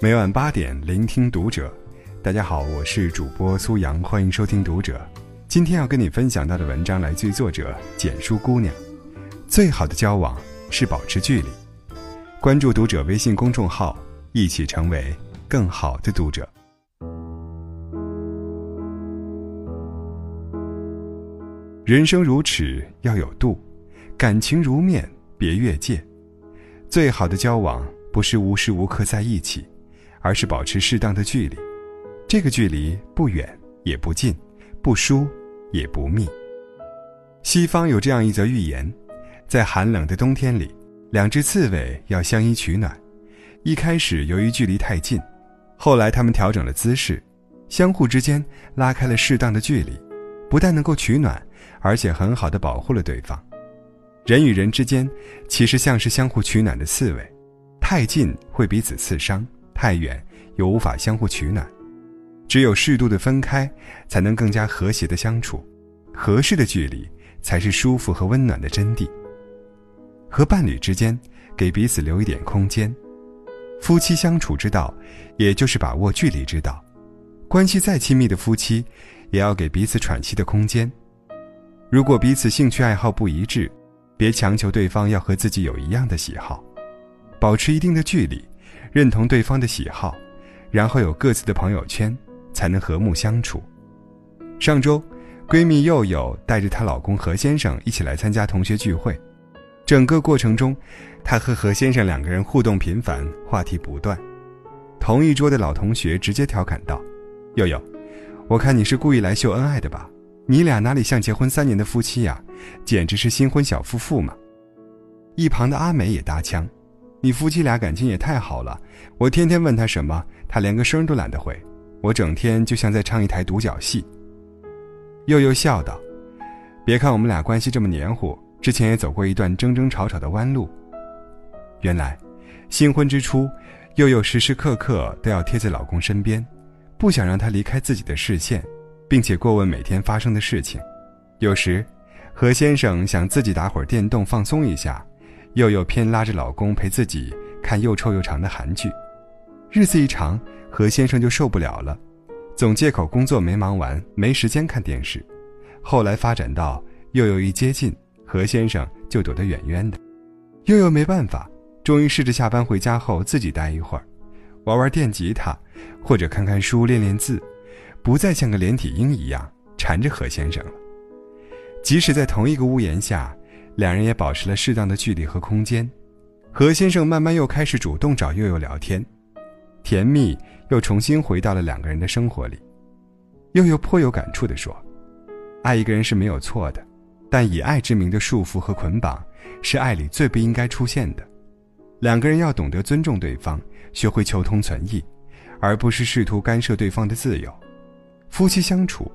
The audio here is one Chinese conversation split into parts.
每晚八点，聆听读者。大家好，我是主播苏阳，欢迎收听读者。今天要跟你分享到的文章来自于作者简书姑娘。最好的交往是保持距离。关注读者微信公众号，一起成为更好的读者。人生如尺，要有度；感情如面，别越界。最好的交往不是无时无刻在一起。而是保持适当的距离，这个距离不远也不近，不疏也不密。西方有这样一则寓言：在寒冷的冬天里，两只刺猬要相依取暖。一开始由于距离太近，后来他们调整了姿势，相互之间拉开了适当的距离，不但能够取暖，而且很好的保护了对方。人与人之间其实像是相互取暖的刺猬，太近会彼此刺伤。太远又无法相互取暖，只有适度的分开，才能更加和谐的相处。合适的距离才是舒服和温暖的真谛。和伴侣之间，给彼此留一点空间。夫妻相处之道，也就是把握距离之道。关系再亲密的夫妻，也要给彼此喘息的空间。如果彼此兴趣爱好不一致，别强求对方要和自己有一样的喜好，保持一定的距离。认同对方的喜好，然后有各自的朋友圈，才能和睦相处。上周，闺蜜佑佑带着她老公何先生一起来参加同学聚会，整个过程中，她和何先生两个人互动频繁，话题不断。同一桌的老同学直接调侃道：“佑佑，我看你是故意来秀恩爱的吧？你俩哪里像结婚三年的夫妻呀？简直是新婚小夫妇嘛！”一旁的阿美也搭腔。你夫妻俩感情也太好了，我天天问他什么，他连个声都懒得回，我整天就像在唱一台独角戏。悠悠笑道：“别看我们俩关系这么黏糊，之前也走过一段争争吵吵的弯路。原来，新婚之初，悠悠时时刻刻都要贴在老公身边，不想让他离开自己的视线，并且过问每天发生的事情。有时，何先生想自己打会儿电动放松一下。”又又偏拉着老公陪自己看又臭又长的韩剧，日子一长，何先生就受不了了，总借口工作没忙完，没时间看电视。后来发展到又又一接近，何先生就躲得远远的。又又没办法，终于试着下班回家后自己待一会儿，玩玩电吉他，或者看看书练练字，不再像个连体婴一样缠着何先生了。即使在同一个屋檐下。两人也保持了适当的距离和空间，何先生慢慢又开始主动找悠悠聊天，甜蜜又重新回到了两个人的生活里。悠悠颇有感触地说：“爱一个人是没有错的，但以爱之名的束缚和捆绑，是爱里最不应该出现的。两个人要懂得尊重对方，学会求同存异，而不是试图干涉对方的自由。夫妻相处，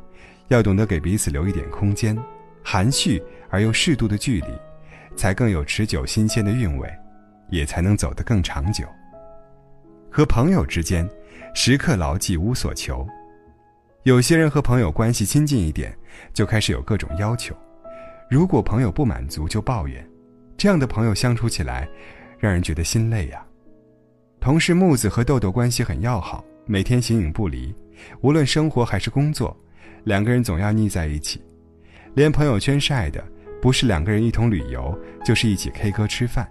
要懂得给彼此留一点空间。”含蓄而又适度的距离，才更有持久新鲜的韵味，也才能走得更长久。和朋友之间，时刻牢记无所求。有些人和朋友关系亲近一点，就开始有各种要求。如果朋友不满足，就抱怨，这样的朋友相处起来，让人觉得心累呀。同事木子和豆豆关系很要好，每天形影不离，无论生活还是工作，两个人总要腻在一起。连朋友圈晒的不是两个人一同旅游，就是一起 K 歌吃饭，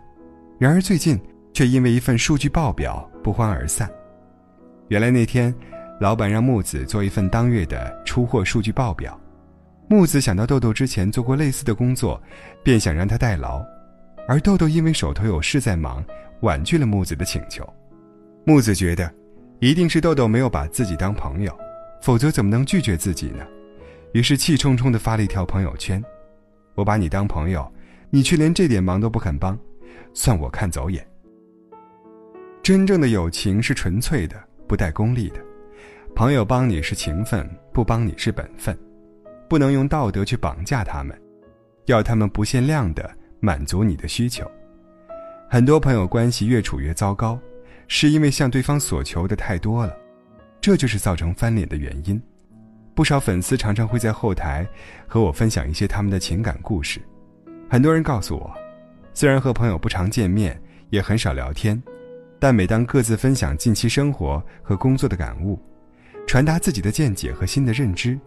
然而最近却因为一份数据报表不欢而散。原来那天，老板让木子做一份当月的出货数据报表，木子想到豆豆之前做过类似的工作，便想让他代劳，而豆豆因为手头有事在忙，婉拒了木子的请求。木子觉得，一定是豆豆没有把自己当朋友，否则怎么能拒绝自己呢？于是气冲冲地发了一条朋友圈：“我把你当朋友，你却连这点忙都不肯帮，算我看走眼。”真正的友情是纯粹的，不带功利的。朋友帮你是情分，不帮你是本分，不能用道德去绑架他们，要他们不限量的满足你的需求。很多朋友关系越处越糟糕，是因为向对方索求的太多了，这就是造成翻脸的原因。不少粉丝常常会在后台和我分享一些他们的情感故事。很多人告诉我，虽然和朋友不常见面，也很少聊天，但每当各自分享近期生活和工作的感悟，传达自己的见解和新的认知，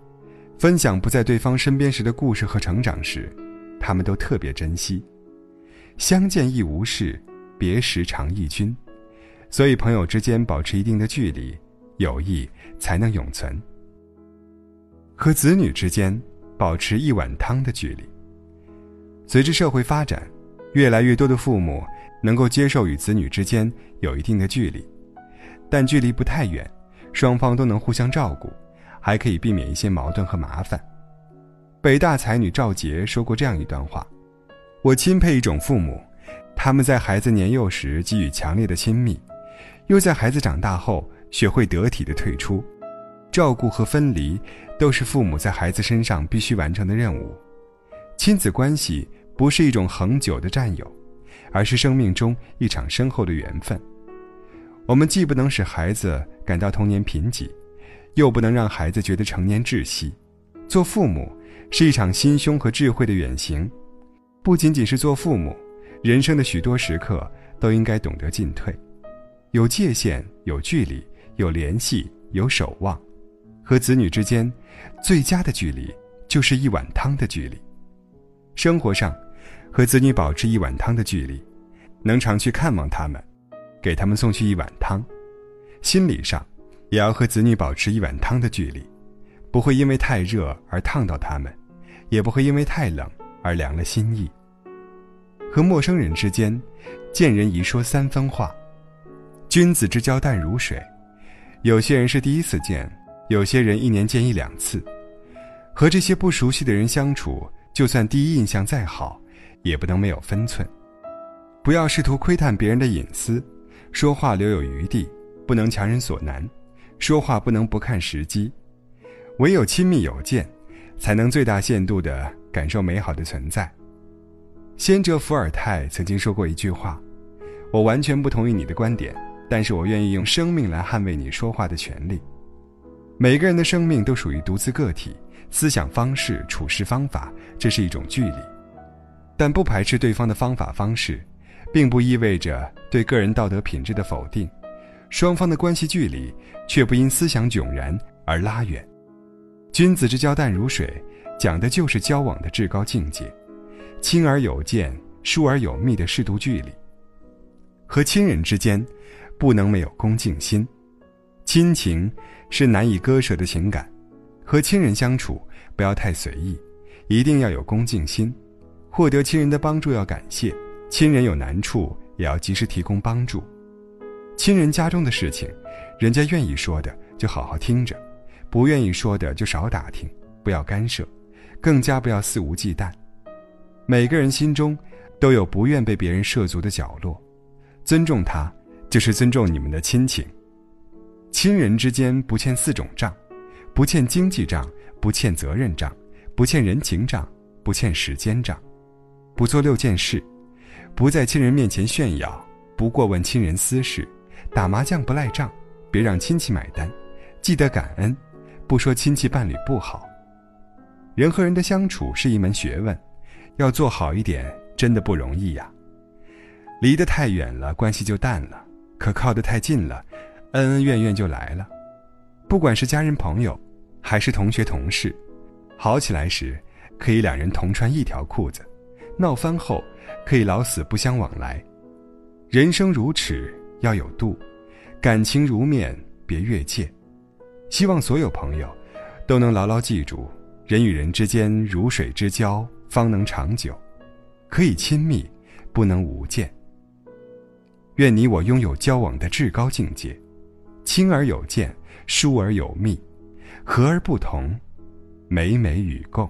分享不在对方身边时的故事和成长时，他们都特别珍惜。相见亦无事，别时常忆君。所以，朋友之间保持一定的距离，友谊才能永存。和子女之间保持一碗汤的距离。随着社会发展，越来越多的父母能够接受与子女之间有一定的距离，但距离不太远，双方都能互相照顾，还可以避免一些矛盾和麻烦。北大才女赵杰说过这样一段话：“我钦佩一种父母，他们在孩子年幼时给予强烈的亲密。”又在孩子长大后学会得体的退出，照顾和分离，都是父母在孩子身上必须完成的任务。亲子关系不是一种恒久的占有，而是生命中一场深厚的缘分。我们既不能使孩子感到童年贫瘠，又不能让孩子觉得成年窒息。做父母是一场心胸和智慧的远行，不仅仅是做父母，人生的许多时刻都应该懂得进退。有界限，有距离，有联系，有守望。和子女之间，最佳的距离就是一碗汤的距离。生活上，和子女保持一碗汤的距离，能常去看望他们，给他们送去一碗汤；心理上，也要和子女保持一碗汤的距离，不会因为太热而烫到他们，也不会因为太冷而凉了心意。和陌生人之间，见人宜说三分话。君子之交淡如水，有些人是第一次见，有些人一年见一两次。和这些不熟悉的人相处，就算第一印象再好，也不能没有分寸。不要试图窥探别人的隐私，说话留有余地，不能强人所难。说话不能不看时机，唯有亲密有间，才能最大限度地感受美好的存在。先哲伏尔泰曾经说过一句话，我完全不同意你的观点。但是我愿意用生命来捍卫你说话的权利。每个人的生命都属于独自个体，思想方式、处事方法，这是一种距离。但不排斥对方的方法方式，并不意味着对个人道德品质的否定。双方的关系距离，却不因思想迥然而拉远。君子之交淡如水，讲的就是交往的至高境界，亲而有见，疏而有密的适度距离。和亲人之间。不能没有恭敬心，亲情是难以割舍的情感。和亲人相处不要太随意，一定要有恭敬心。获得亲人的帮助要感谢，亲人有难处也要及时提供帮助。亲人家中的事情，人家愿意说的就好好听着，不愿意说的就少打听，不要干涉，更加不要肆无忌惮。每个人心中都有不愿被别人涉足的角落，尊重他。就是尊重你们的亲情。亲人之间不欠四种账：不欠经济账，不欠责任账，不欠人情账，不欠时间账。不做六件事：不在亲人面前炫耀，不过问亲人私事，打麻将不赖账，别让亲戚买单，记得感恩，不说亲戚伴侣不好。人和人的相处是一门学问，要做好一点真的不容易呀。离得太远了，关系就淡了。可靠得太近了，恩恩怨怨就来了。不管是家人朋友，还是同学同事，好起来时可以两人同穿一条裤子，闹翻后可以老死不相往来。人生如尺，要有度；感情如面，别越界。希望所有朋友都能牢牢记住：人与人之间如水之交，方能长久。可以亲密，不能无间。愿你我拥有交往的至高境界，亲而有见，疏而有密，和而不同，美美与共。